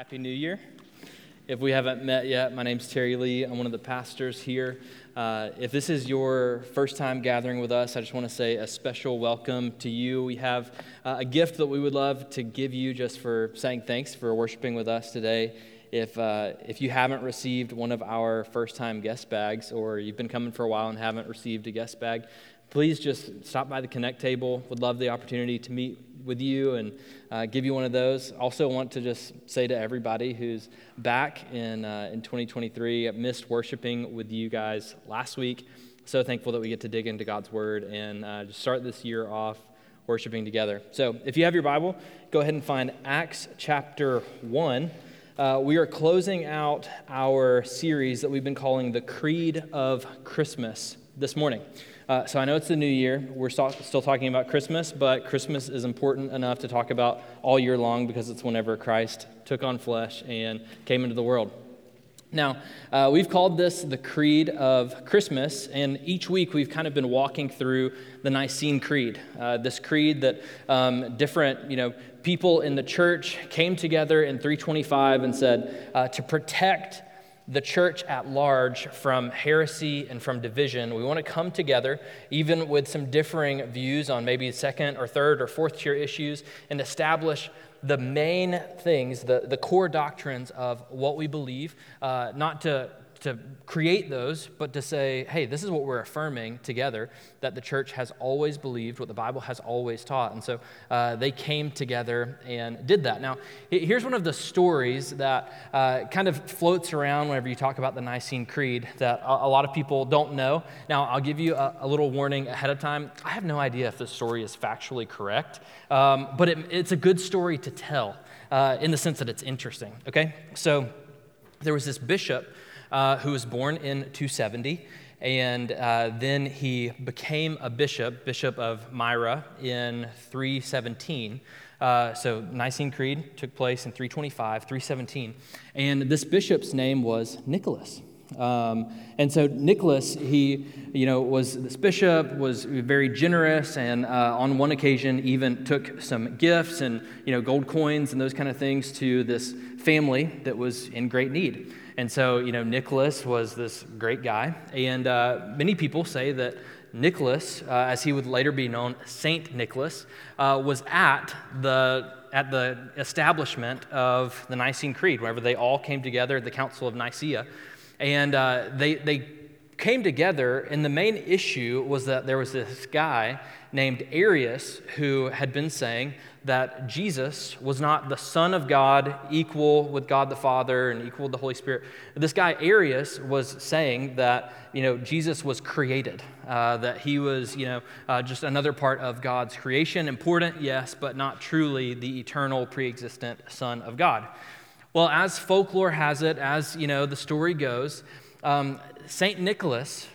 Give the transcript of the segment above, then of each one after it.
Happy New Year. If we haven't met yet, my name's Terry Lee. I'm one of the pastors here. Uh, if this is your first time gathering with us, I just want to say a special welcome to you. We have uh, a gift that we would love to give you just for saying thanks for worshiping with us today. If, uh, if you haven't received one of our first time guest bags, or you've been coming for a while and haven't received a guest bag, please just stop by the Connect table. Would love the opportunity to meet with you and uh, give you one of those. Also, want to just say to everybody who's back in, uh, in 2023, I missed worshiping with you guys last week. So thankful that we get to dig into God's Word and uh, just start this year off worshiping together. So, if you have your Bible, go ahead and find Acts chapter 1. Uh, we are closing out our series that we've been calling the Creed of Christmas this morning. Uh, so I know it's the new year. We're still, talking about Christmas, but Christmas is important enough to talk about all year long because it's whenever Christ took on flesh and came into the world. Now, uh, we've called this the Creed of Christmas, and each week we've kind of been walking through the Nicene Creed. Uh, this creed that um, different, you know, people in the church came together in 325 and said, uh, to protect the church at large from heresy and from division. We want to come together, even with some differing views on maybe second or third or fourth tier issues, and establish the main things, the, the core doctrines of what we believe, uh, not to to create those, but to say, hey, this is what we're affirming together that the church has always believed, what the Bible has always taught. And so uh, they came together and did that. Now, here's one of the stories that uh, kind of floats around whenever you talk about the Nicene Creed that a, lot of people don't know. Now, I'll give you a, a, little warning ahead of time. I have no idea if this story is factually correct, um, but it, it's a good story to tell uh, in the sense that it's interesting, okay? So there was this bishop uh, who was born in 270. And uh, then he became a bishop, Bishop of Myra, in 317. Uh, so Nicene Creed took place in 325, 317. And this bishop's name was Nicholas. Um, and so Nicholas, he, you know, was this bishop, was very generous, and uh, on one occasion even took some gifts and, you know, gold coins and those kind of things to this family that was in great need. And so, you know, Nicholas was this great guy. And uh, many people say that Nicholas, uh, as he would later be known, Saint Nicholas, uh, was at the, at the establishment of the Nicene Creed, whenever they all came together at the Council of Nicaea. And uh, they, they came together, and the main issue was that there was this guy named Arius who had been saying that Jesus was not the Son of God, equal with God the Father and equal with the Holy Spirit. This guy Arius was saying that you know Jesus was created, uh, that he was you know uh, just another part of God's creation, important yes, but not truly the eternal, pre-existent Son of God. Well, as folklore has it, as you know the story goes, um, Saint Nicholas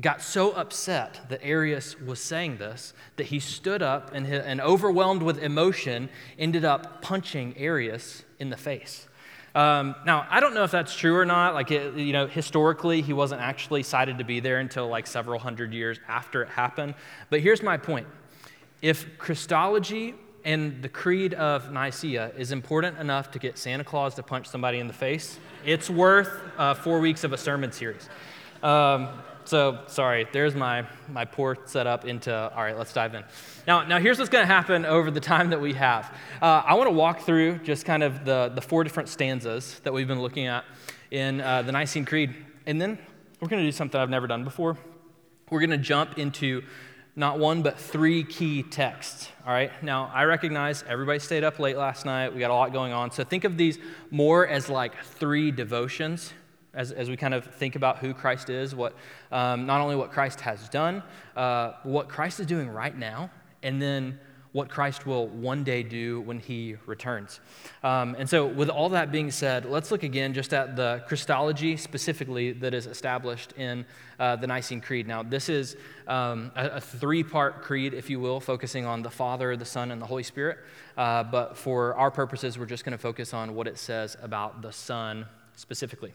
got so upset that Arius was saying this that he stood up and, and overwhelmed with emotion, ended up punching Arius in the face. Um, now, I don't know if that's true or not. Like, it, you know, historically, he wasn't actually cited to be there until like several hundred years after it happened. But here's my point if Christology and the Creed of Nicaea is important enough to get Santa Claus to punch somebody in the face, it's worth uh, four weeks of a sermon series. Um, so sorry, there's my, my poor setup into, all right, let's dive in. Now, now here's what's going to happen over the time that we have. Uh, I want to walk through just kind of the, the four different stanzas that we've been looking at in uh, the Nicene Creed. And then we're going to do something I've never done before. We're going to jump into not one, but three key texts. All right. Now, I recognize everybody stayed up late last night. We got a lot going on. So think of these more as like three devotions as, as we kind of think about who Christ is, what, um, not only what Christ has done, uh, what Christ is doing right now, and then what Christ will one day do when he returns. Um, and so, with all that being said, let's look again just at the Christology specifically that is established in uh, the Nicene Creed. Now, this is um, a, a three part creed, if you will, focusing on the Father, the Son, and the Holy Spirit. Uh, but for our purposes, we're just going to focus on what it says about the Son specifically.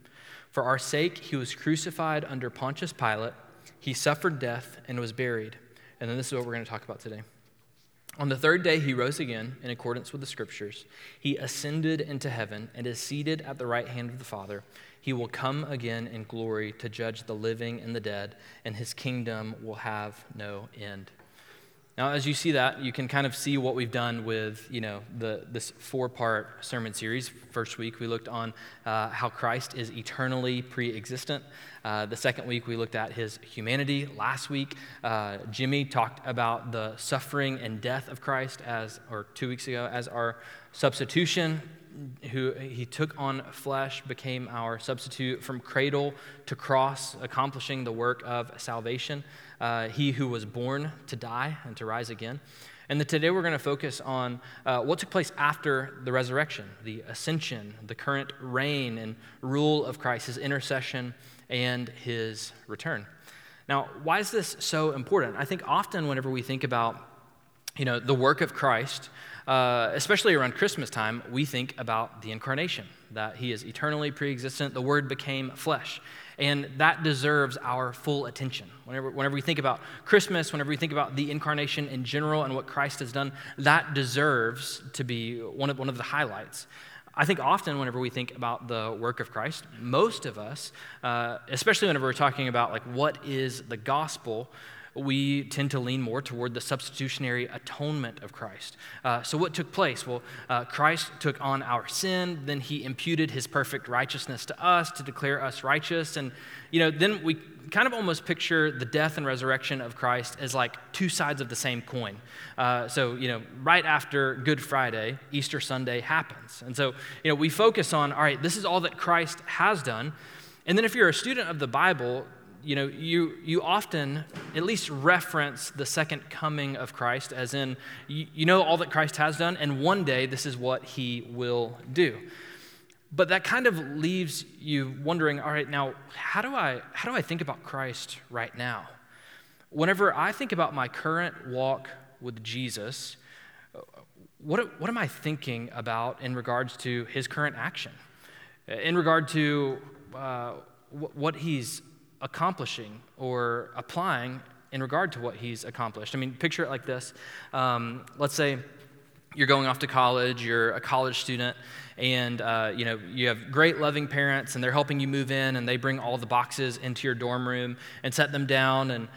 For our sake, he was crucified under Pontius Pilate, he suffered death and was buried. And then this is what we're going to talk about today. On the third day, he rose again in accordance with the scriptures. He ascended into heaven and is seated at the right hand of the Father. He will come again in glory to judge the living and the dead, and his kingdom will have no end. Now, as you see that, you can kind of see what we've done with, you know, the, this four-part sermon series. First week, we looked on uh, how Christ is eternally pre-existent. Uh, the second week, we looked at his humanity. Last week, uh, Jimmy talked about the suffering and death of Christ as, or two weeks ago, as our substitution who he took on flesh, became our substitute from cradle to cross, accomplishing the work of salvation. Uh, he who was born to die and to rise again. And today we're going to focus on uh, what took place after the resurrection, the ascension, the current reign and rule of Christ, his intercession, and his return. Now, why is this so important? I think often whenever we think about you know, the work of Christ, uh, especially around Christmas time, we think about the incarnation, that he is eternally pre existent, the Word became flesh. And that deserves our full attention. Whenever, whenever we think about Christmas, whenever we think about the incarnation in general and what Christ has done, that deserves to be one of, one of the highlights. I think often, whenever we think about the work of Christ, most of us, uh, especially whenever we're talking about like what is the gospel, we tend to lean more toward the substitutionary atonement of Christ. Uh, so, what took place? Well, uh, Christ took on our sin, then he imputed his perfect righteousness to us to declare us righteous. And, you know, then we kind of almost picture the death and resurrection of Christ as like two sides of the same coin. Uh, so, you know, right after Good Friday, Easter Sunday happens. And so, you know, we focus on, all right, this is all that Christ has done. And then if you're a student of the Bible, you know, you, you often at least reference the second coming of Christ, as in, you, you know all that Christ has done, and one day this is what he will do. But that kind of leaves you wondering, all right, now, how do I, how do I think about Christ right now? Whenever I think about my current walk with Jesus, what, what am I thinking about in regards to his current action? In regard to uh, what he's accomplishing or applying in regard to what he's accomplished. I mean, picture it like this. Um, let's say you're going off to college, you're a college student, and uh, you know you have great loving parents, and they're helping you move in, and they bring all the boxes into your dorm room and set them down, and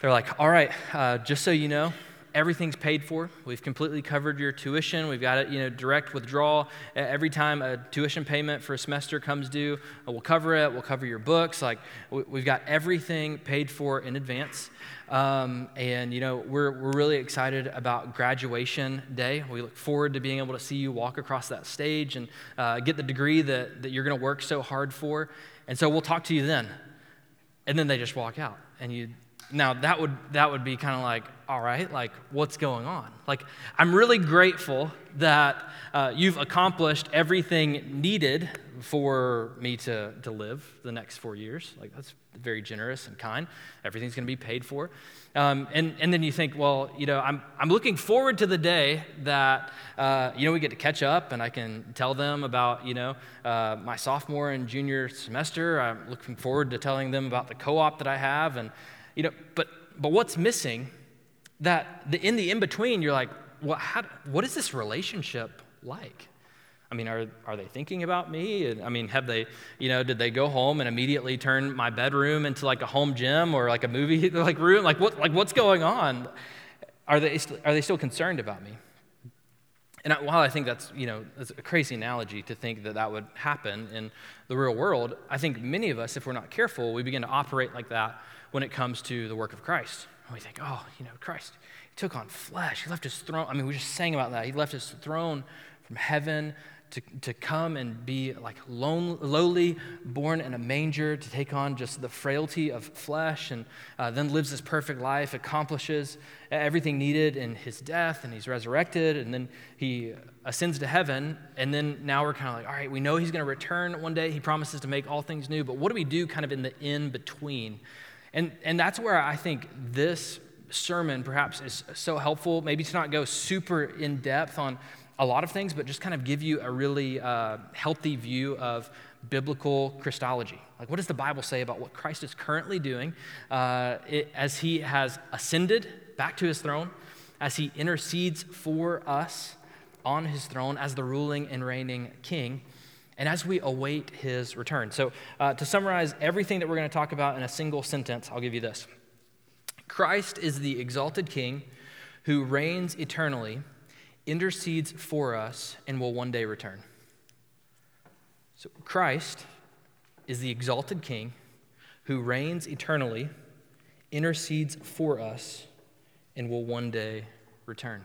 they're like, "All right, uh, just so you know, everything's paid for. We've completely covered your tuition. We've got it, you know, direct withdrawal. Every time a tuition payment for a semester comes due, uh, we'll cover it. We'll cover your books. Like we've got everything paid for in advance. Um, and you know, we're we're really excited about graduation day. We look forward to being able to see you walk across that stage and uh, get the degree that that you're going to work so hard for. And so we'll talk to you then. And then they just walk out, and you now that would that would be kind of like all right like what's going on? Like i'm really grateful that uh, you've accomplished everything needed for me to, to live the next four years. Like that's very generous and kind. Everything's going to be paid for. Um, and, and then you think well you know i'm, I'm looking forward to the day that uh, you know we get to catch up and i can tell them about you know uh, my sophomore and junior semester. I'm looking forward to telling them about the co-op that i have and you know, but but what's missing? That the, in the in between, you're like, well, how, what is this relationship like? I mean, are, are they thinking about me? I mean, have they, you know, did they go home and immediately turn my bedroom into like a home gym or like a movie like room? Like what, like what's going on? Are they, are they still concerned about me? And while I think that's, you know, that's a crazy analogy to think that that would happen in the real world, I think many of us, if we're not careful, we begin to operate like that when it comes to the work of Christ. And we think, oh, you know, Christ, he took on flesh. He left his throne. I mean, we just sang about that. He left his throne from heaven to, to come and be like lowly, born in a manger, to take on just the frailty of flesh, and uh, then lives this perfect life, accomplishes everything needed in his death, and he's resurrected, and then he ascends to heaven. And then now we're kind of like, all right, we know he's going to return one day. He promises to make all things new, but what do we do kind of in the in between? And, and that's where I think this sermon perhaps is so helpful, maybe to not go super in depth on a lot of things, but just kind of give you a really uh, healthy view of biblical Christology. Like, what does the Bible say about what Christ is currently doing uh, it, as he has ascended back to his throne, as he intercedes for us on his throne as the ruling and reigning king? And as we await his return. So, uh, to summarize everything that we're going to talk about in a single sentence, I'll give you this Christ is the exalted king who reigns eternally intercedes for us, and will one day return. So, Christ is the exalted King who reigns eternally, intercedes for us, and will one day return.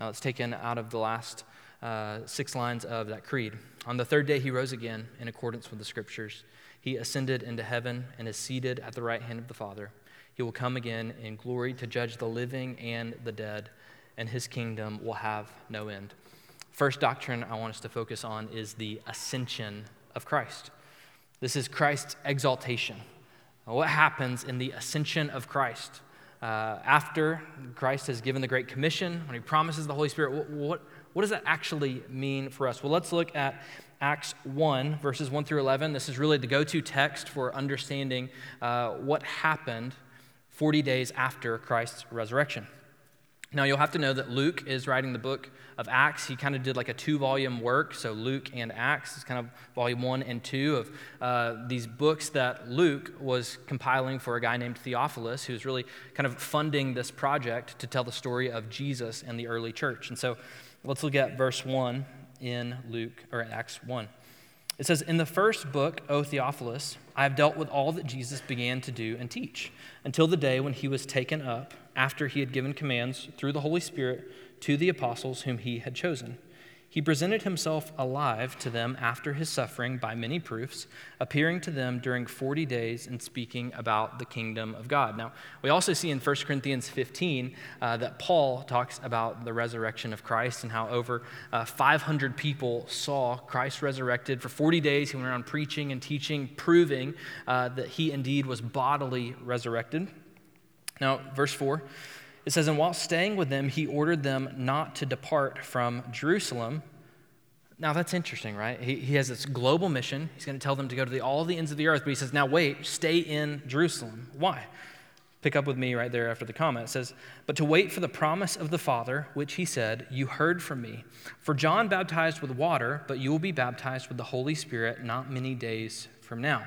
Now, it's taken out of the last uh, six lines of that creed. On the third day, he rose again in accordance with the scriptures. He ascended into heaven and is seated at the right hand of the Father. He will come again in glory to judge the living and the dead and his kingdom will have no end. First doctrine I want us to focus on is the ascension of Christ. This is Christ's exaltation. What happens in the ascension of Christ? Uh, after Christ has given the Great Commission, when he promises the Holy Spirit, what, what, what does that actually mean for us? Well, let's look at Acts 1, verses 1 through 11. This is really the go to text for understanding uh, what happened 40 days after Christ's resurrection. Now, you'll have to know that Luke is writing the book of Acts. He kind of did like a two volume work. So, Luke and Acts is kind of volume one and two of uh, these books that Luke was compiling for a guy named Theophilus, who's really kind of funding this project to tell the story of Jesus and the early church. And so, let's look at verse one in Luke, or Acts 1. It says, In the first book, O Theophilus, I have dealt with all that Jesus began to do and teach until the day when he was taken up after he had given commands through the Holy Spirit to the apostles whom he had chosen. He presented himself alive to them after his suffering by many proofs, appearing to them during 40 days and speaking about the kingdom of God. Now, we also see in 1 Corinthians 15 uh, that Paul talks about the resurrection of Christ and how over uh, 500 people saw Christ resurrected. For 40 days, he went around preaching and teaching, proving uh, that he indeed was bodily resurrected. Now, verse 4, it says, And while staying with them, he ordered them not to depart from Jerusalem. Now, that's interesting, right? He, he has this global mission. He's going to tell them to go to the, all the ends of the earth, but he says, Now wait, stay in Jerusalem. Why? Pick up with me right there after the comment. It says, But to wait for the promise of the Father, which he said, You heard from me. For John baptized with water, but you will be baptized with the Holy Spirit not many days from now.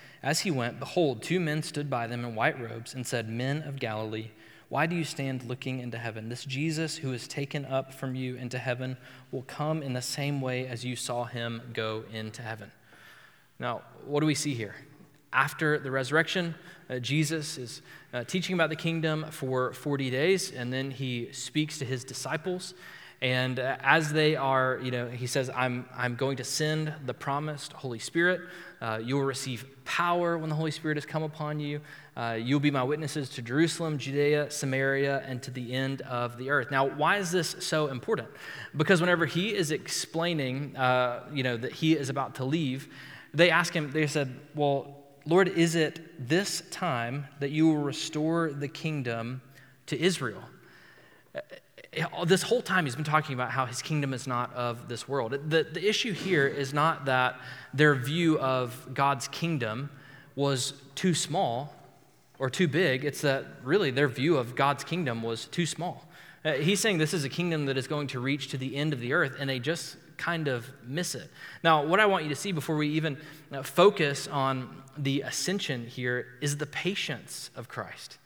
as he went, behold, two men stood by them in white robes and said, Men of Galilee, why do you stand looking into heaven? This Jesus who is taken up from you into heaven will come in the same way as you saw him go into heaven. Now, what do we see here? After the resurrection, uh, Jesus is uh, teaching about the kingdom for 40 days, and then he speaks to his disciples. And uh, as they are, you know, he says, I'm, I'm going to send the promised Holy Spirit. Uh, you will receive power when the Holy Spirit has come upon you. Uh, you'll be my witnesses to Jerusalem, Judea, Samaria, and to the end of the earth. Now, why is this so important? Because whenever he is explaining, uh, you know, that he is about to leave, they ask him, they said, well, Lord, is it this time that you will restore the kingdom to Israel? This whole time he's been talking about how his kingdom is not of this world. The, the issue here is not that their view of God's kingdom was too small or too big, it's that really their view of God's kingdom was too small. Uh, he's saying this is a kingdom that is going to reach to the end of the earth, and they just kind of miss it. Now, what I want you to see before we even uh, focus on the ascension here is the patience of Christ.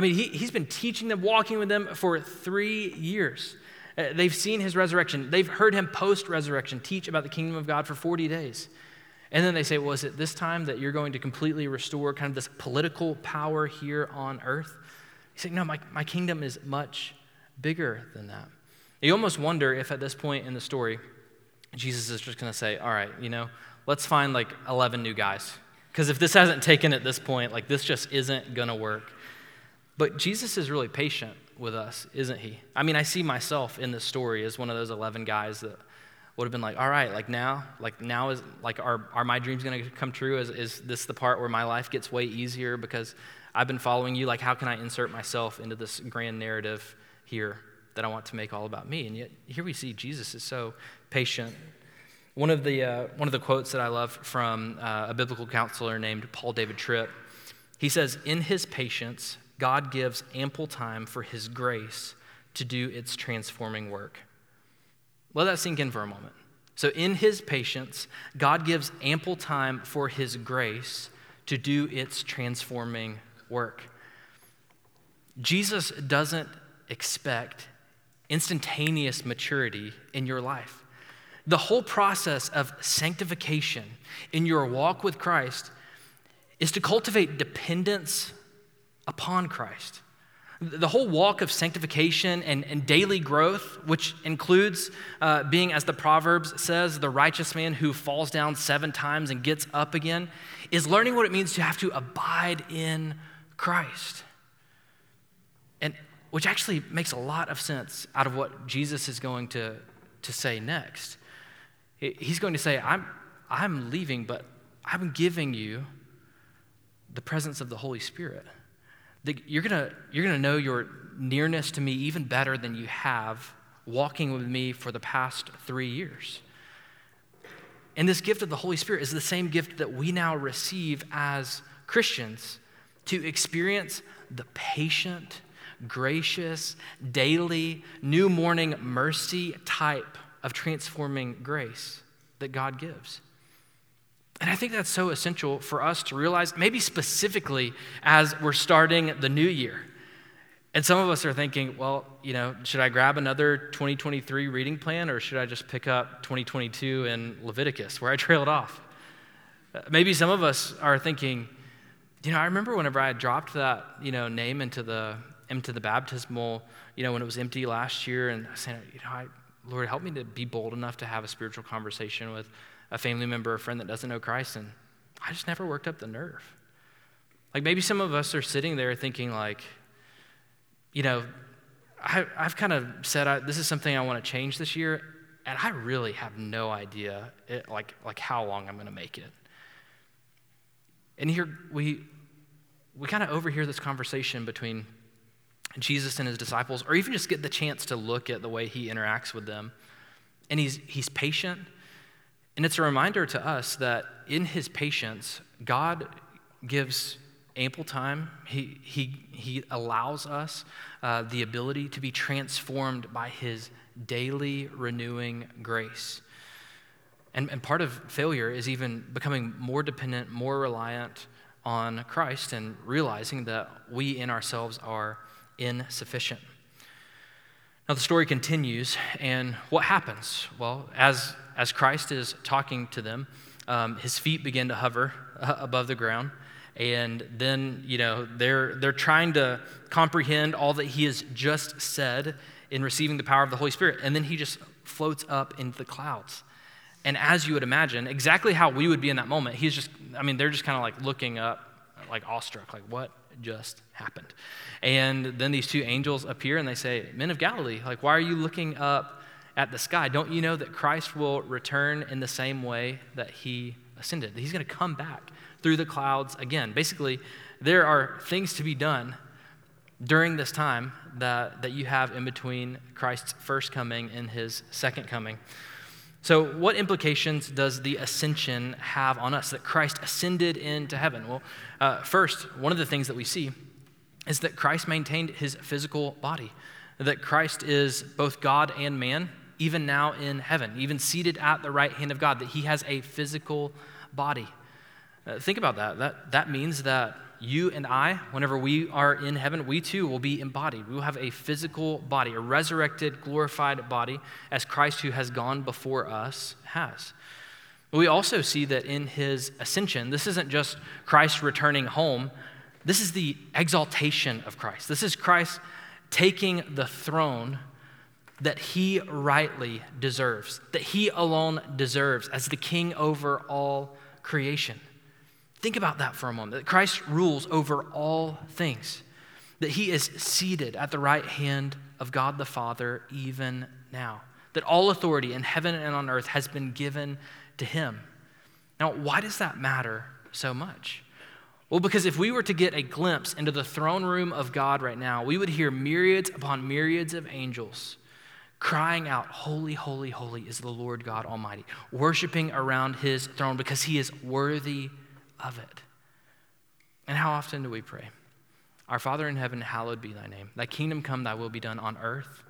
I mean, he, he's been teaching them, walking with them for three years. Uh, they've seen his resurrection. They've heard him post resurrection teach about the kingdom of God for 40 days. And then they say, well, is it this time that you're going to completely restore kind of this political power here on earth? He's saying, no, my, my kingdom is much bigger than that. You almost wonder if at this point in the story, Jesus is just going to say, all right, you know, let's find like 11 new guys. Because if this hasn't taken at this point, like this just isn't going to work. But Jesus is really patient with us, isn't he? I mean, I see myself in this story as one of those 11 guys that would have been like, all right, like now, like now is like, are, are my dreams going to come true? Is, is this the part where my life gets way easier because I've been following you? Like, how can I insert myself into this grand narrative here that I want to make all about me? And yet, here we see Jesus is so patient. One of the, uh, one of the quotes that I love from uh, a biblical counselor named Paul David Tripp, he says, In his patience, God gives ample time for his grace to do its transforming work. Let that sink in for a moment. So, in his patience, God gives ample time for his grace to do its transforming work. Jesus doesn't expect instantaneous maturity in your life. The whole process of sanctification in your walk with Christ is to cultivate dependence upon Christ. The whole walk of sanctification and, and daily growth, which includes uh, being, as the Proverbs says, the righteous man who falls down seven times and gets up again, is learning what it means to have to abide in Christ. And which actually makes a lot of sense out of what Jesus is going to, to say next. He's going to say, I'm, I'm leaving, but I'm giving you the presence of the Holy Spirit you're going you're going to know your nearness to me even better than you have walking with me for the past three years. And this gift of the Holy Spirit is the same gift that we now receive as Christians to experience the patient, gracious, daily, new morning mercy type of transforming grace that God gives. And I think that's so essential for us to realize, maybe specifically as we're starting the new year. And some of us are thinking, well, you know, should I grab another 2023 reading plan or should I just pick up 2022 in Leviticus where I trailed off? Uh, maybe some of us are thinking, you know, I remember whenever I dropped that, you know, name into the into the baptismal, you know, when it was empty last year, and I said, you know, I, Lord, help me to be bold enough to have a spiritual conversation with a family member, a friend that doesn't know Christ, and I just never worked up the nerve. Like maybe some of us are sitting there thinking, like, you know, I, have kind of said I, this is something I want to change this year, and I really have no idea, it, like, like how long I'm going to make it. And here we we kind of overhear this conversation between Jesus and his disciples, or even just get the chance to look at the way he interacts with them. And he's he's patient and it's a reminder to us that in his patience, God gives ample time. He, he, he allows us uh, the ability to be transformed by his daily renewing grace. And, and part of failure is even becoming more dependent, more reliant on Christ and realizing that we in ourselves are insufficient. Now, the story continues, and what happens? Well, as as Christ is talking to them, um, his feet begin to hover uh, above the ground. And then, you know, they're, they're trying to comprehend all that he has just said in receiving the power of the Holy Spirit. And then he just floats up into the clouds. And as you would imagine, exactly how we would be in that moment, he's just, I mean, they're just kind of like looking up, like awestruck, like, what just happened? And then these two angels appear and they say, Men of Galilee, like, why are you looking up at the sky, don't you know that Christ will return in the same way that he ascended? He's going to come back through the clouds again. Basically, there are things to be done during this time that, that you have in between Christ's first coming and his second coming. So, what implications does the ascension have on us that Christ ascended into heaven? Well, uh, first, one of the things that we see is that Christ maintained his physical body, that Christ is both God and man, even now in heaven, even seated at the right hand of God, that he has a physical body. Uh, think about that. that. That means that you and I, whenever we are in heaven, we too will be embodied. We will have a physical body, a resurrected, glorified body, as Christ, who has gone before us, has. We also see that in his ascension, this isn't just Christ returning home, this is the exaltation of Christ. This is Christ taking the throne that he rightly deserves, that he alone deserves as the king over all creation. Think about that for a moment that Christ rules over all things, that he is seated at the right hand of God the Father even now, that all authority in heaven and on earth has been given to him. Now, why does that matter so much? Well, because if we were to get a glimpse into the throne room of God right now, we would hear myriads upon myriads of angels crying out, Holy, holy, holy is the Lord God Almighty, worshiping around his throne because he is worthy of it. And how often do we pray? Our Father in heaven, hallowed be thy name. Thy kingdom come, thy will be done on earth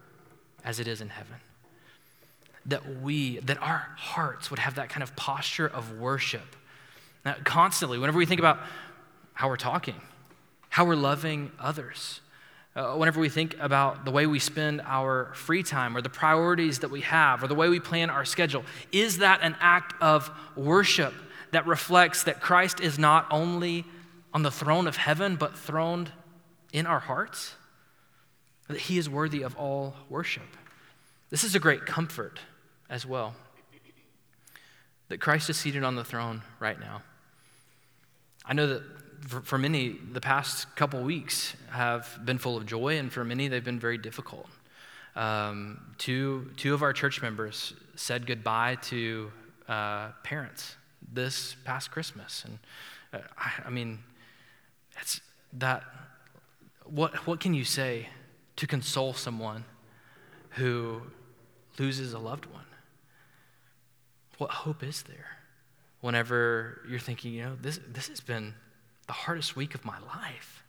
as it is in heaven. That we, that our hearts would have that kind of posture of worship. Now, constantly, whenever we think about how we're talking, how we're loving others, uh, whenever we think about the way we spend our free time or the priorities that we have or the way we plan our schedule, is that an act of worship that reflects that Christ is not only on the throne of heaven, but throned in our hearts? That he is worthy of all worship. This is a great comfort as well. That Christ is seated on the throne right now. I know that for, many, the past couple weeks have been full of joy, and for many, they've been very difficult. Um, two, two of our church members said goodbye to uh, parents this past Christmas. And uh, I, I mean, it's that, what, what can you say to console someone who loses a loved one? What hope is there whenever you're thinking, you know, this, this has been the hardest week of my life.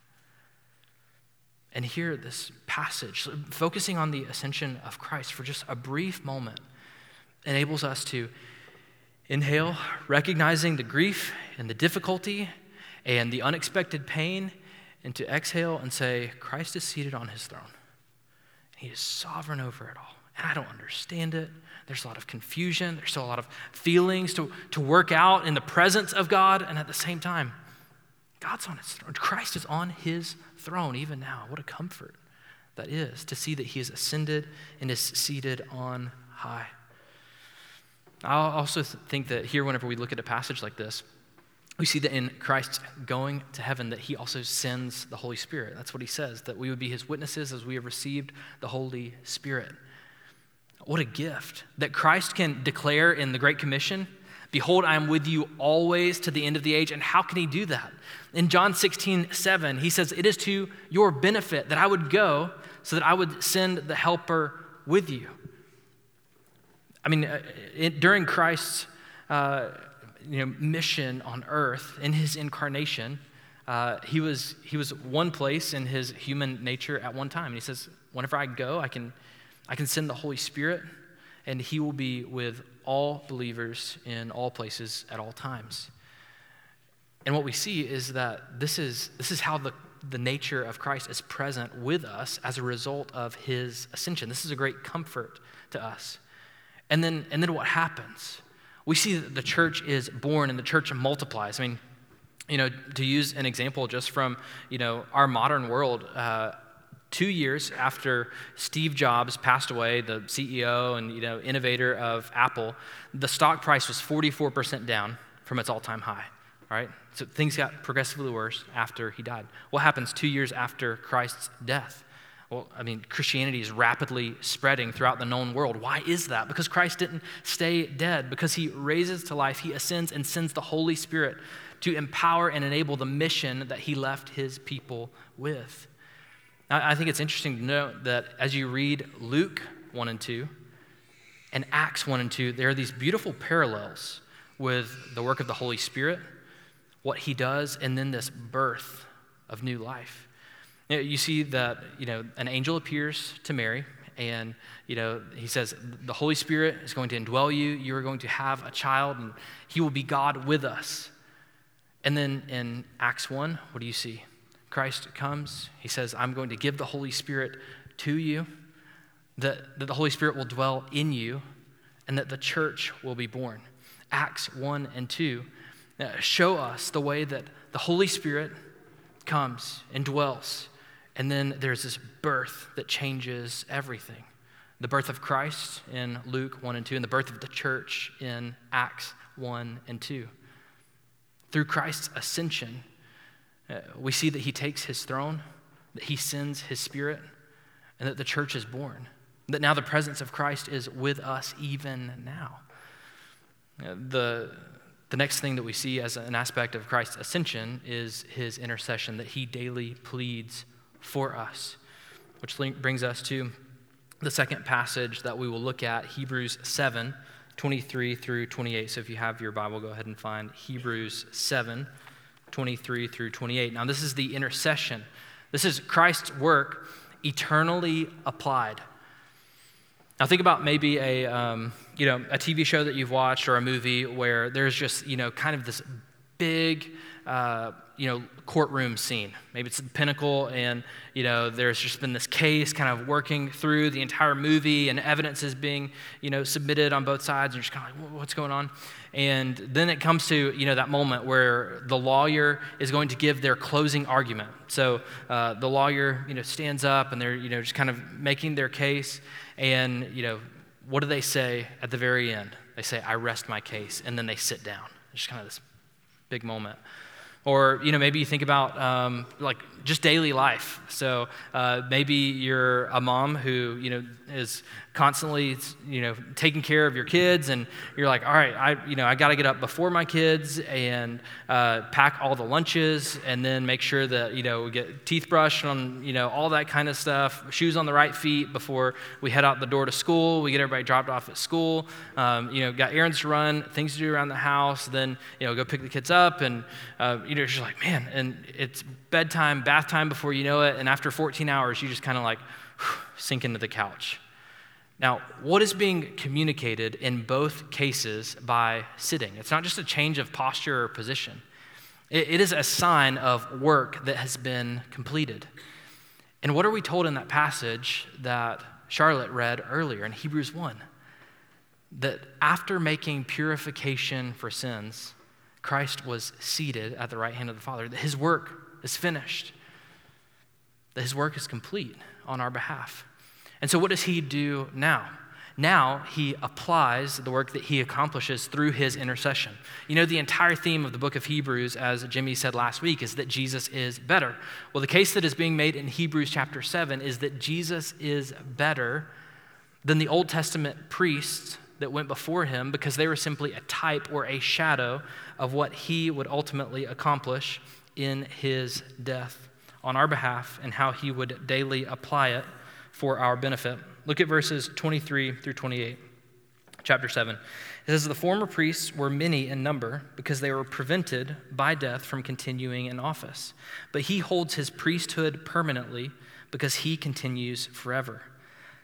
And here, this passage, focusing on the ascension of Christ for just a brief moment, enables us to inhale, recognizing the grief and the difficulty and the unexpected pain, and to exhale and say, Christ is seated on his throne. He is sovereign over it all. And I don't understand it. There's a lot of confusion. There's still a lot of feelings to, to work out in the presence of God. And at the same time, God's on his throne. Christ is on his throne even now. What a comfort that is to see that he is ascended and is seated on high. I also think that here, whenever we look at a passage like this, we see that in Christ going to heaven, that he also sends the Holy Spirit. That's what he says, that we would be his witnesses as we have received the Holy Spirit. What a gift that Christ can declare in the Great Commission Behold, I am with you always to the end of the age. And how can he do that? In John 16, 7, he says, It is to your benefit that I would go so that I would send the helper with you. I mean, uh, it, during Christ's uh, you know, mission on earth, in his incarnation, uh, he, was, he was one place in his human nature at one time. And he says, Whenever I go, I can, I can send the Holy Spirit, and he will be with all believers in all places at all times. And what we see is that this is, this is how the, the nature of Christ is present with us as a result of his ascension. This is a great comfort to us. And then, and then what happens? We see that the church is born and the church multiplies. I mean, you know, to use an example just from, you know, our modern world, uh, two years after Steve Jobs passed away, the CEO and, you know, innovator of Apple, the stock price was 44% down from its all-time high, right? So things got progressively worse after he died. What happens two years after Christ's death? Well, I mean, Christianity is rapidly spreading throughout the known world. Why is that? Because Christ didn't stay dead, because he raises to life, he ascends and sends the Holy Spirit to empower and enable the mission that he left his people with. I think it's interesting to note that as you read Luke 1 and 2 and Acts 1 and 2, there are these beautiful parallels with the work of the Holy Spirit, what he does, and then this birth of new life. You see that, you know, an angel appears to Mary, And, you know, he says, the Holy Spirit is going to indwell you. You are going to have a child, and he will be God with us. And then in Acts 1, what do you see? Christ comes. He says, I'm going to give the Holy Spirit to you, that, that the Holy Spirit will dwell in you, and that the church will be born. Acts 1 and 2 uh, show us the way that the Holy Spirit comes and dwells. And then there's this birth that changes everything. The birth of Christ in Luke 1 and 2, and the birth of the church in Acts 1 and 2. Through Christ's ascension, uh, we see that he takes his throne, that he sends his spirit, and that the church is born. That now the presence of Christ is with us even now. Uh, the, the next thing that we see as an aspect of Christ's ascension is his intercession, that he daily pleads for us, which brings us to the second passage that we will look at, Hebrews 7 23 through 28. So if you have your Bible, go ahead and find Hebrews 7 23 through 28. Now, this is the intercession. This is Christ's work eternally applied. Now, think about maybe a, um, you know, a TV show that you've watched or a movie where there's just, you know, kind of this big, uh, you know, courtroom scene. Maybe it's the pinnacle, and you know, there's just been this case kind of working through the entire movie, and evidence is being, you know, submitted on both sides. And you're just kind of like, what's going on? And then it comes to, you know, that moment where the lawyer is going to give their closing argument. So uh, the lawyer, you know, stands up, and they're, you know, just kind of making their case, and you know, what do they say at the very end? They say, "I rest my case," and then they sit down. It's just kind of this big moment. Or, you know, maybe you think about um, like just daily life. So uh, maybe you're a mom who, you know, is constantly, you know, taking care of your kids, and you're like, all right, I, you know, I got to get up before my kids and uh, pack all the lunches, and then make sure that, you know, we get teeth brushed on, you know, all that kind of stuff, shoes on the right feet before we head out the door to school. We get everybody dropped off at school. Um, you know, got errands to run, things to do around the house. Then, you know, go pick the kids up, and uh, you know, you're like, man, and it's bedtime, bath time before you know it, and after 14 hours, you just kind of like sink into the couch. Now, what is being communicated in both cases by sitting? It's not just a change of posture or position, it is a sign of work that has been completed. And what are we told in that passage that Charlotte read earlier in Hebrews 1? That after making purification for sins, Christ was seated at the right hand of the Father, that his work is finished, that his work is complete on our behalf. And so, what does he do now? Now he applies the work that he accomplishes through his intercession. You know, the entire theme of the book of Hebrews, as Jimmy said last week, is that Jesus is better. Well, the case that is being made in Hebrews chapter 7 is that Jesus is better than the Old Testament priests that went before him because they were simply a type or a shadow of what he would ultimately accomplish in his death on our behalf and how he would daily apply it for our benefit. Look at verses 23 through 28, chapter 7. It says, The former priests were many in number because they were prevented by death from continuing in office. But he holds his priesthood permanently because he continues forever.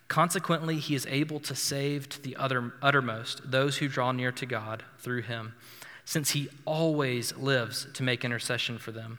Consequently, he is able to save to the utter, uttermost those who draw near to God through him, since he always lives to make intercession for them.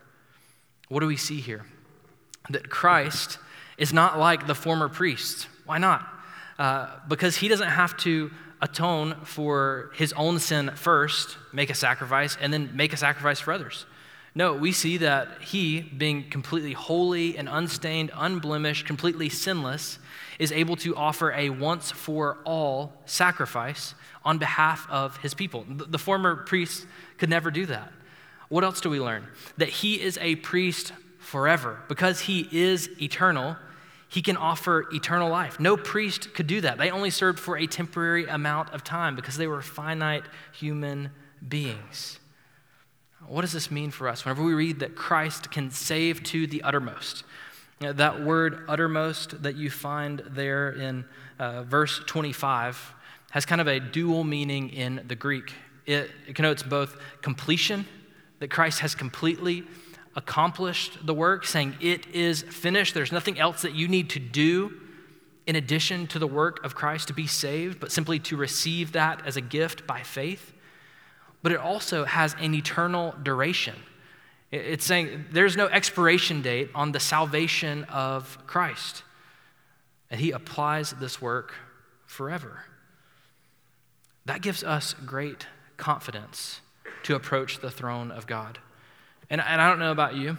What do we see here? That Christ is not like the former priests. Why not? Uh, because he doesn't have to atone for his own sin first, make a sacrifice, and then make a sacrifice for others. No, we see that he, being completely holy and unstained, unblemished, completely sinless, is able to offer a once for all sacrifice on behalf of his people. The former priests could never do that. What else do we learn? That he is a priest forever. Because he is eternal, he can offer eternal life. No priest could do that. They only served for a temporary amount of time because they were finite human beings. What does this mean for us? Whenever we read that Christ can save to the uttermost, that word uttermost that you find there in uh, verse 25 has kind of a dual meaning in the Greek. It, it connotes both completion, that Christ has completely accomplished the work, saying, It is finished. There's nothing else that you need to do in addition to the work of Christ to be saved, but simply to receive that as a gift by faith. But it also has an eternal duration. It's saying there's no expiration date on the salvation of Christ. And he applies this work forever. That gives us great confidence to approach the throne of God. And, and I don't know about you,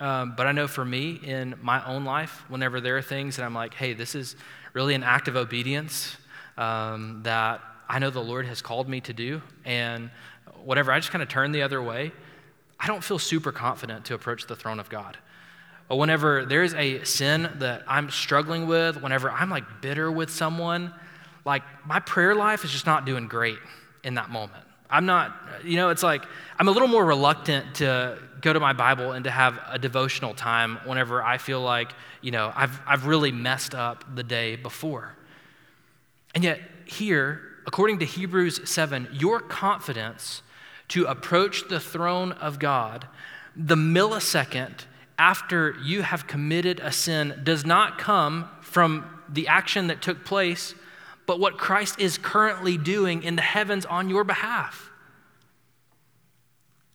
um, but I know for me in my own life, whenever there are things that I'm like, hey, this is really an act of obedience um, that I know the Lord has called me to do, and whatever, I just kind of turn the other way. I don't feel super confident to approach the throne of God. But whenever there's a sin that I'm struggling with, whenever I'm like bitter with someone, like my prayer life is just not doing great in that moment. I'm not, you know, it's like I'm a little more reluctant to go to my Bible and to have a devotional time whenever I feel like, you know, I've, I've really messed up the day before. And yet, here, according to Hebrews 7, your confidence to approach the throne of God the millisecond after you have committed a sin does not come from the action that took place but what Christ is currently doing in the heavens on your behalf.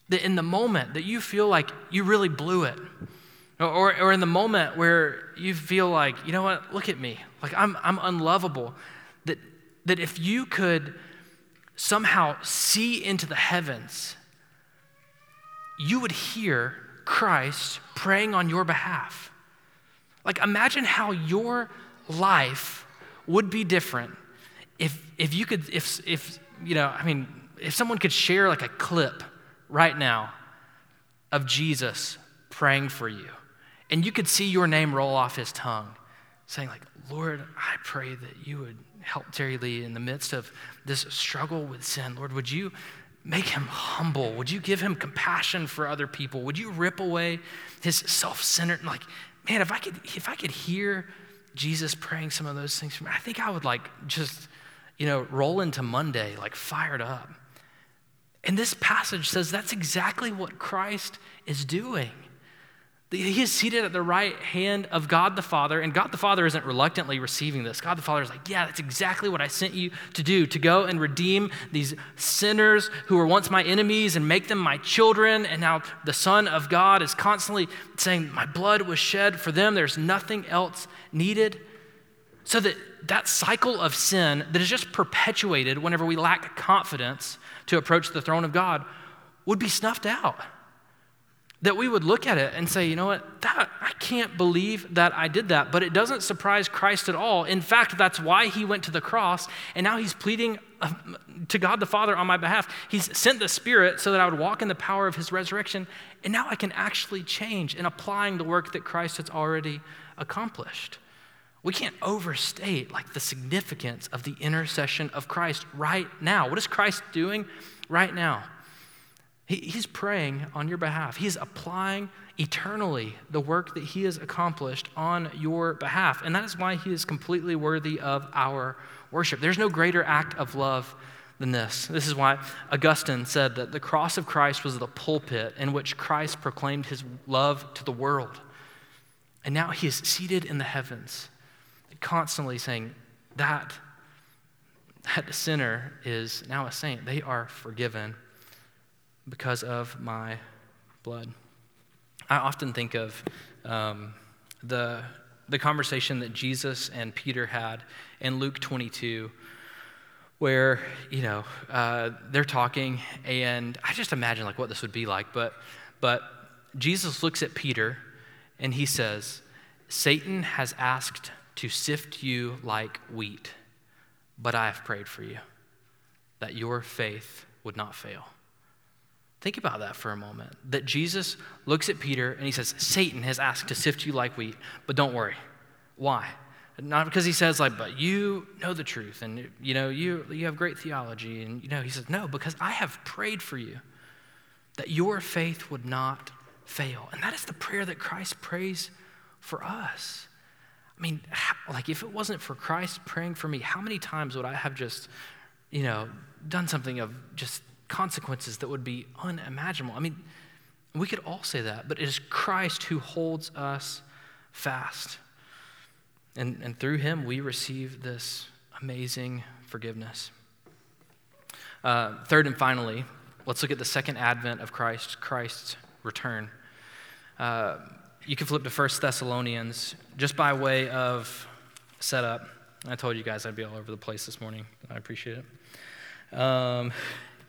That in the moment that you feel like you really blew it, or, or in the moment where you feel like, you know what, look at me, like I'm, I'm unlovable, that, that if you could somehow see into the heavens, you would hear Christ praying on your behalf. Like, imagine how your life would be different if, you could, if, if, you know, I mean, if someone could share like a clip right now of Jesus praying for you, and you could see your name roll off his tongue, saying, like, Lord, I pray that you would help Terry Lee in the midst of this struggle with sin. Lord, would you make him humble? Would you give him compassion for other people? Would you rip away his self-centered, like, man, if I could, if I could hear Jesus praying some of those things for me, I think I would like just, you know, roll into Monday like fired up. And this passage says that's exactly what Christ is doing. He is seated at the right hand of God the Father, and God the Father isn't reluctantly receiving this. God the Father is like, Yeah, that's exactly what I sent you to do to go and redeem these sinners who were once my enemies and make them my children. And now the Son of God is constantly saying, My blood was shed for them. There's nothing else needed. So that that cycle of sin that is just perpetuated whenever we lack confidence to approach the throne of God would be snuffed out that we would look at it and say, you know what, that, I can't believe that I did that. But it doesn't surprise Christ at all. In fact, that's why he went to the cross, and now he's pleading uh, to God the Father on my behalf. He's sent the Spirit so that I would walk in the power of his resurrection, and now I can actually change in applying the work that Christ has already accomplished. We can't overstate like the significance of the intercession of Christ right now. What is Christ doing right now? He, he's praying on your behalf. He's applying eternally the work that he has accomplished on your behalf. And that is why he is completely worthy of our worship. There's no greater act of love than this. This is why Augustine said that the cross of Christ was the pulpit in which Christ proclaimed his love to the world. And now he is seated in the heavens, constantly saying, That, that sinner is now a saint. They are forgiven because of my blood. I often think of um, the, the conversation that Jesus and Peter had in Luke 22, where, you know, uh, they're talking, and I just imagine like what this would be like, but, but Jesus looks at Peter and he says, Satan has asked to sift you like wheat, but I have prayed for you that your faith would not fail. Think about that for a moment. That Jesus looks at Peter and he says, Satan has asked to sift you like wheat, but don't worry. Why? Not because he says, like, but you know the truth and, you know, you, you have great theology. And, you know, he says, no, because I have prayed for you that your faith would not fail. And that is the prayer that Christ prays for us. I mean, like, if it wasn't for Christ praying for me, how many times would I have just, you know, done something of just consequences that would be unimaginable? I mean, we could all say that, but it is Christ who holds us fast. And, and through him, we receive this amazing forgiveness. Uh, third and finally, let's look at the second advent of Christ, Christ's return. Uh, you can flip to 1 Thessalonians just by way of setup. I told you guys I'd be all over the place this morning. I appreciate it. Um,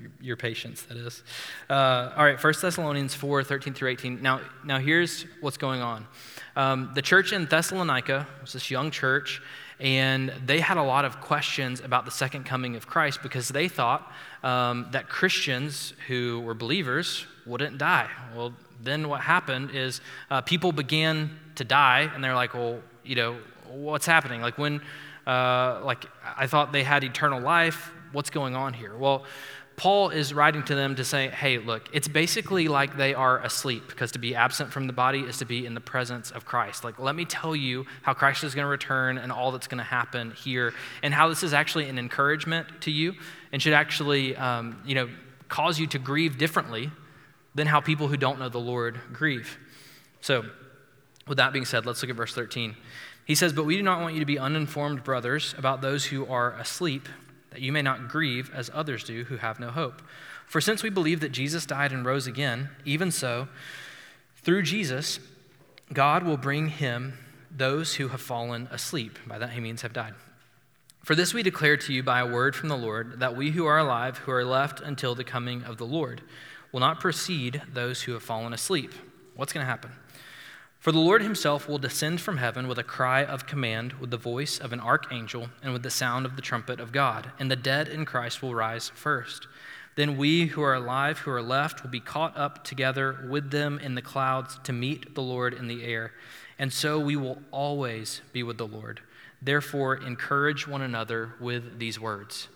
your, your, patience, that is. Uh, all right, 1 Thessalonians 4 13 through 18. Now, now here's what's going on. Um, the church in Thessalonica was this young church, and they had a lot of questions about the second coming of Christ because they thought um, that Christians who were believers wouldn't die. Well, then what happened is uh, people began to die, and they're like, well, you know, what's happening? Like, when, uh, like, I thought they had eternal life. What's going on here? Well, Paul is writing to them to say, hey, look, it's basically like they are asleep because to be absent from the body is to be in the presence of Christ. Like, let me tell you how Christ is going to return and all that's going to happen here, and how this is actually an encouragement to you and should actually, um, you know, cause you to grieve differently than how people who don't know the Lord grieve. So, with that being said, let's look at verse 13. He says, But we do not want you to be uninformed, brothers, about those who are asleep that you may not grieve as others do who have no hope. For since we believe that Jesus died and rose again, even so, through Jesus, God will bring him those who have fallen asleep. By that he means have died. For this we declare to you by a word from the Lord, that we who are alive, who are left until the coming of the Lord, will not precede those who have fallen asleep. What's going to happen? For the Lord himself will descend from heaven with a cry of command, with the voice of an archangel, and with the sound of the trumpet of God, and the dead in Christ will rise first. Then we who are alive, who are left, will be caught up together with them in the clouds to meet the Lord in the air. And so we will always be with the Lord. Therefore, encourage one another with these words.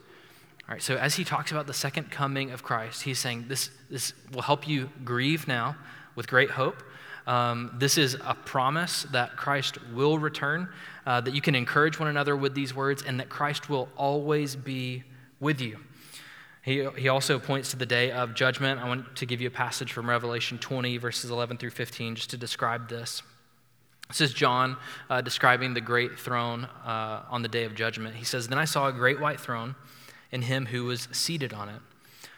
All right, so as he talks about the second coming of Christ, he's saying this, this will help you grieve now with great hope um, this is a promise that Christ will return, uh, that you can encourage one another with these words, and that Christ will always be with you. He, he also points to the day of judgment. I want to give you a passage from Revelation 20, verses 11 through 15, just to describe this. This is John uh, describing the great throne uh, on the day of judgment. He says, Then I saw a great white throne and him who was seated on it.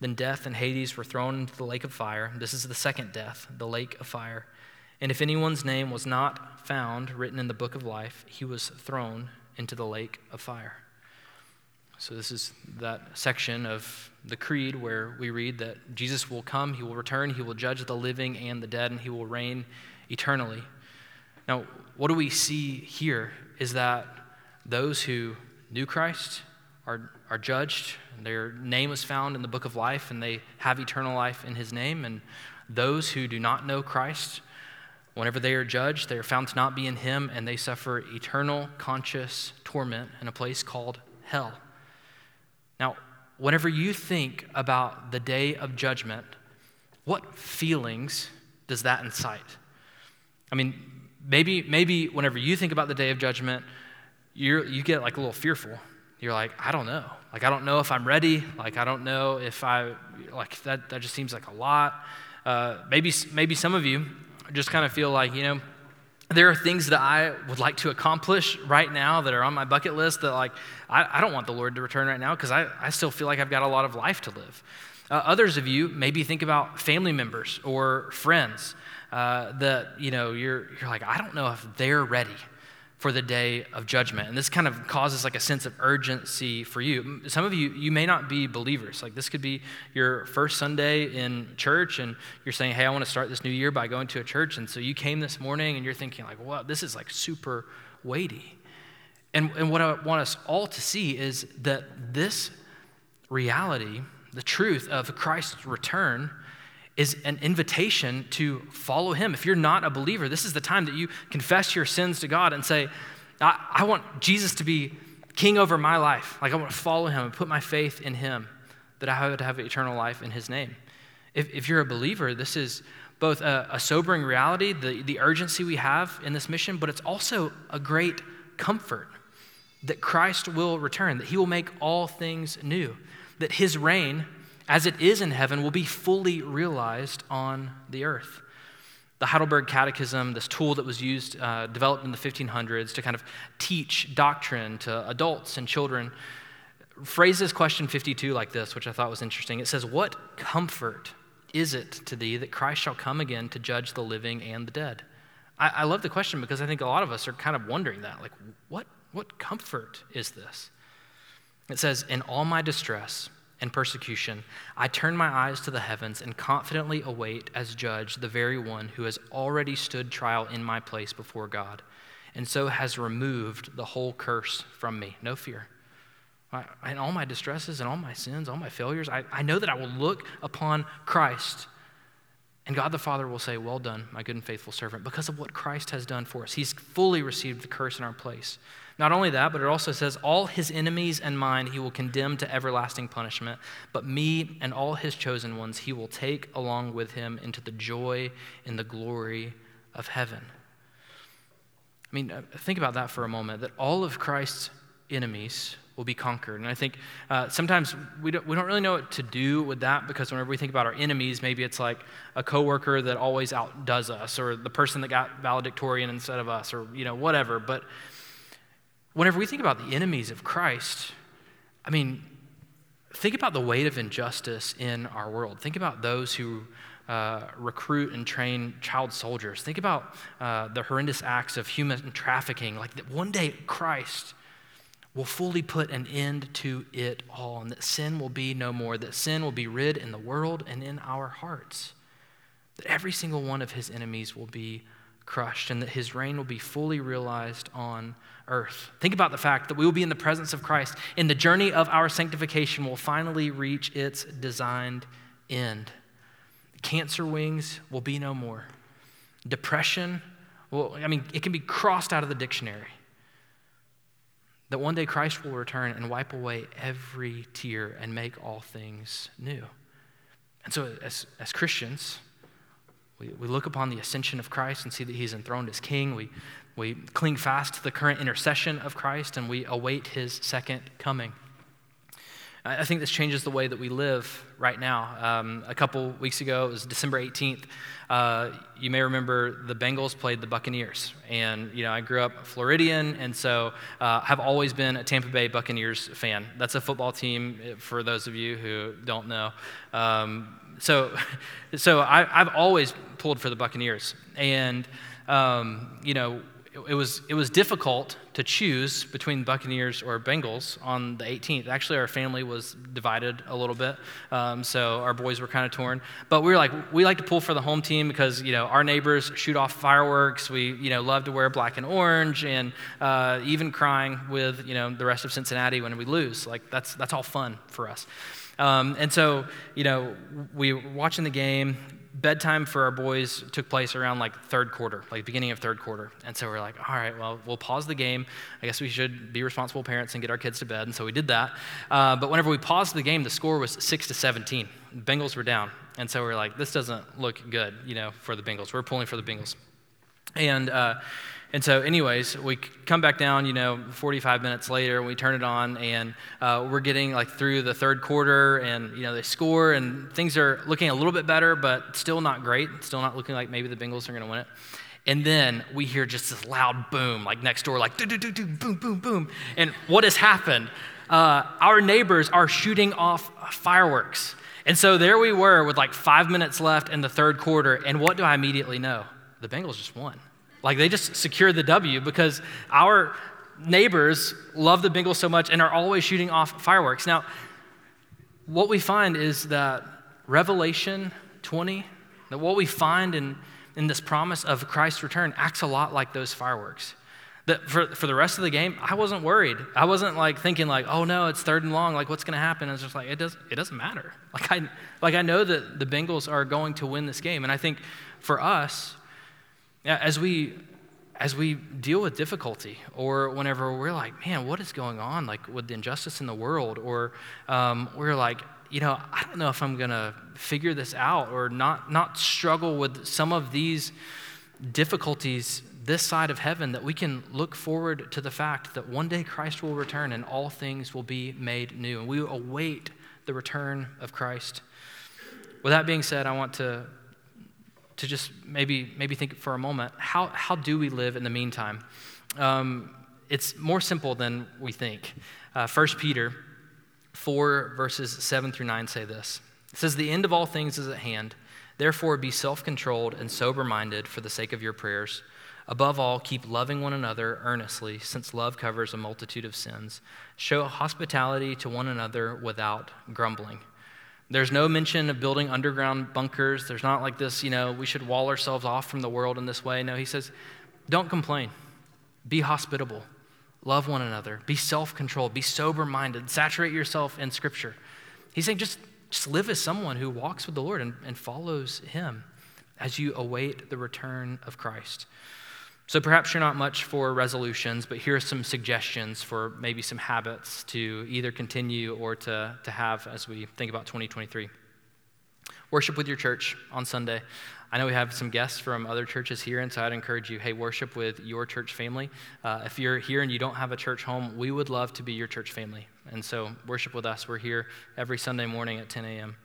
Then death and Hades were thrown into the lake of fire. This is the second death, the lake of fire. And if anyone's name was not found written in the book of life, he was thrown into the lake of fire. So, this is that section of the Creed where we read that Jesus will come, he will return, he will judge the living and the dead, and he will reign eternally. Now, what do we see here is that those who knew Christ are, are judged their name is found in the book of life, and they have eternal life in his name. And those who do not know Christ, whenever they are judged, they are found to not be in him, and they suffer eternal conscious torment in a place called hell. Now, whenever you think about the day of judgment, what feelings does that incite? I mean, maybe, maybe whenever you think about the day of judgment, you you get like a little fearful. You're like, I don't know. Like, I don't know if I'm ready. Like, I don't know if I, like, that, that just seems like a lot. Uh, maybe, maybe some of you just kind of feel like, you know, there are things that I would like to accomplish right now that are on my bucket list that, like, I, I don't want the Lord to return right now because I, I still feel like I've got a lot of life to live. Uh, others of you maybe think about family members or friends uh, that, you know, you're, you're like, I don't know if they're ready for the day of judgment. And this kind of causes like a sense of urgency for you. Some of you, you may not be believers. Like this could be your first Sunday in church and you're saying, hey, I want to start this new year by going to a church. And so you came this morning and you're thinking like, wow, this is like super weighty. And, and what I want us all to see is that this reality, the truth of Christ's return, is an invitation to follow him. If you're not a believer, this is the time that you confess your sins to God and say, I, I want Jesus to be king over my life. Like I want to follow him and put my faith in him, that I would have eternal life in his name. If, if you're a believer, this is both a, a sobering reality, the, the urgency we have in this mission, but it's also a great comfort that Christ will return, that he will make all things new, that his reign as it is in heaven, will be fully realized on the earth. The Heidelberg Catechism, this tool that was used, uh, developed in the 1500s to kind of teach doctrine to adults and children, phrases question 52 like this, which I thought was interesting. It says, What comfort is it to thee that Christ shall come again to judge the living and the dead? I, I love the question because I think a lot of us are kind of wondering that. Like, what, what comfort is this? It says, In all my distress, and persecution, I turn my eyes to the heavens and confidently await as judge the very one who has already stood trial in my place before God, and so has removed the whole curse from me. No fear. In all my distresses and all my sins, all my failures, I, I know that I will look upon Christ. And God the Father will say, Well done, my good and faithful servant, because of what Christ has done for us. He's fully received the curse in our place. Not only that, but it also says, All his enemies and mine he will condemn to everlasting punishment, but me and all his chosen ones he will take along with him into the joy and the glory of heaven. I mean, uh, think about that for a moment that all of Christ's enemies will be conquered. And I think uh, sometimes we don't, we don't really know what to do with that because whenever we think about our enemies, maybe it's like a coworker that always outdoes us or the person that got valedictorian instead of us or, you know, whatever. But whenever we think about the enemies of Christ, I mean, think about the weight of injustice in our world. Think about those who uh, recruit and train child soldiers. Think about uh, the horrendous acts of human trafficking. Like that one day Christ will fully put an end to it all, and that sin will be no more, that sin will be rid in the world and in our hearts. That every single one of his enemies will be crushed, and that his reign will be fully realized on earth. Think about the fact that we will be in the presence of Christ, and the journey of our sanctification will finally reach its designed end. Cancer wings will be no more. Depression, well, I mean, it can be crossed out of the dictionary. That one day Christ will return and wipe away every tear and make all things new. And so, as, as Christians, we, we look upon the ascension of Christ and see that he's enthroned as king. We, we cling fast to the current intercession of Christ and we await his second coming. I think this changes the way that we live right now. Um, a couple weeks ago, it was December 18th. Uh, you may remember the Bengals played the Buccaneers. And, you know, I grew up Floridian, and so uh, have always been a Tampa Bay Buccaneers fan. That's a football team eh, for those of you who don't know. Um, so so I, have always pulled for the Buccaneers. And, um, you know, it, was, it was difficult to choose between Buccaneers or Bengals on the 18th. Actually, our family was divided a little bit, um, so our boys were kind of torn. But we were like, we like to pull for the home team because you know our neighbors shoot off fireworks. We you know love to wear black and orange, and uh, even crying with you know the rest of Cincinnati when we lose. Like that's that's all fun for us. Um, and so, you know, we were watching the game. Bedtime for our boys took place around like third quarter, like beginning of third quarter. And so we're like, all right, well, we'll pause the game. I guess we should be responsible parents and get our kids to bed. And so we did that. Uh, but whenever we paused the game, the score was six to 17. Bengals were down. And so we're like, this doesn't look good, you know, for the Bengals. We're pulling for the Bengals. And, uh, and so, anyways, we come back down, you know, 45 minutes later, we turn it on, and uh, we're getting like through the third quarter, and, you know, they score, and things are looking a little bit better, but still not great. Still not looking like maybe the Bengals are going to win it. And then we hear just this loud boom, like next door, like do, do, do, do, boom, boom, boom. And what has happened? Uh, our neighbors are shooting off fireworks. And so there we were with like five minutes left in the third quarter, and what do I immediately know? The Bengals just won. Like they just secured the W because our neighbors love the Bengals so much and are always shooting off fireworks. Now, what we find is that Revelation 20, that what we find in, in this promise of Christ's return acts a lot like those fireworks. That for, for the rest of the game, I wasn't worried. I wasn't like thinking like, oh no, it's third and long. Like what's going to happen? It's just like it does. It doesn't matter. Like I like I know that the Bengals are going to win this game, and I think for us, as we as we deal with difficulty or whenever we're like, man, what is going on? Like with the injustice in the world, or um, we're like, you know, I don't know if I'm going to figure this out or not, not struggle with some of these difficulties this side of heaven, that we can look forward to the fact that one day Christ will return and all things will be made new. And we await the return of Christ. With that being said, I want to to just maybe, maybe think for a moment how, how do we live in the meantime? Um, it's more simple than we think. Uh, 1 Peter 4, verses 7 through 9 say this It says, The end of all things is at hand. Therefore, be self controlled and sober minded for the sake of your prayers. Above all, keep loving one another earnestly, since love covers a multitude of sins. Show hospitality to one another without grumbling. There's no mention of building underground bunkers. There's not like this, you know, we should wall ourselves off from the world in this way. No, he says, don't complain. Be hospitable. Love one another. Be self controlled. Be sober minded. Saturate yourself in Scripture. He's saying just, just live as someone who walks with the Lord and, and follows Him as you await the return of Christ. So perhaps you're not much for resolutions, but here are some suggestions for maybe some habits to either continue or to, to have as we think about 2023. Worship with your church on Sunday. I know we have some guests from other churches here, and so I'd encourage you hey, worship with your church family. Uh, if you're here and you don't have a church home, we would love to be your church family. And so worship with us. We're here every Sunday morning at 10 a.m.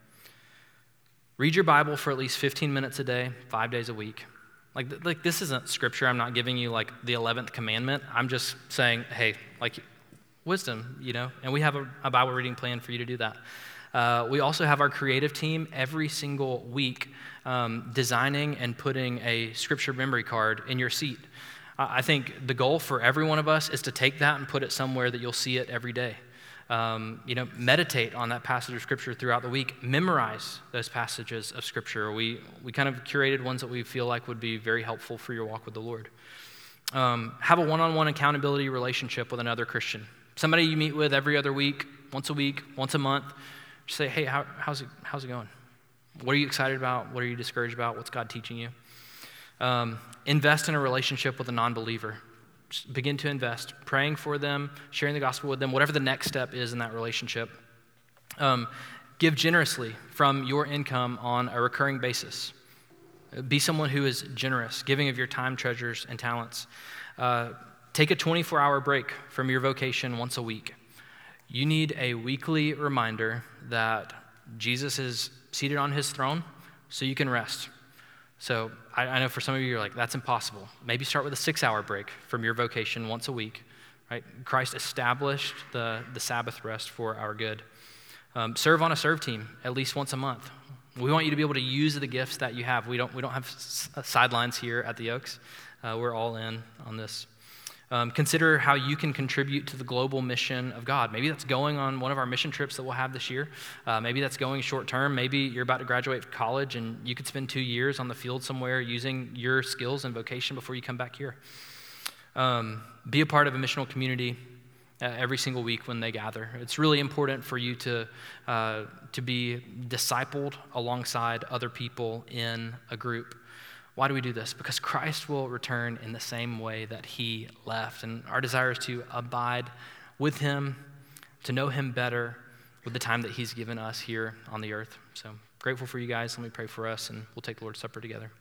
Read your Bible for at least 15 minutes a day, five days a week. Like, like this isn't scripture. I'm not giving you like the 11th commandment. I'm just saying, hey, like wisdom, you know, and we have a, a Bible reading plan for you to do that. Uh, we also have our creative team every single week um, designing and putting a scripture memory card in your seat. I think the goal for every one of us is to take that and put it somewhere that you'll see it every day um, you know, meditate on that passage of Scripture throughout the week. Memorize those passages of Scripture. We, we kind of curated ones that we feel like would be very helpful for your walk with the Lord. Um, have a one on one accountability relationship with another Christian. Somebody you meet with every other week, once a week, once a month. Just say, hey, how, how's, it, how's it going? What are you excited about? What are you discouraged about? What's God teaching you? Um, invest in a relationship with a non believer begin to invest, praying for them, sharing the gospel with them, whatever the next step is in that relationship. Um, give generously from your income on a recurring basis. Be someone who is generous, giving of your time, treasures, and talents. Uh, take a 24 hour break from your vocation once a week. You need a weekly reminder that Jesus is seated on his throne so you can rest. So I, I know for some of you, you're like, that's impossible. Maybe start with a six hour break from your vocation once a week. Right? Christ established the, the Sabbath rest for our good. Um, serve on a serve team at least once a month. We want you to be able to use the gifts that you have. We don't, we don't have s- sidelines here at the Oaks. Uh, we're all in on this. Um, consider how you can contribute to the global mission of God. Maybe that's going on one of our mission trips that we'll have this year. Uh, maybe that's going short term. Maybe you're about to graduate college and you could spend two years on the field somewhere using your skills and vocation before you come back here. Um, be a part of a missional community uh, every single week when they gather. It's really important for you to, uh, to be discipled alongside other people in a group. Why do we do this? Because Christ will return in the same way that he left. And our desire is to abide with him, to know him better with the time that he's given us here on the earth. So grateful for you guys. Let me pray for us, and we'll take the Lord's Supper together.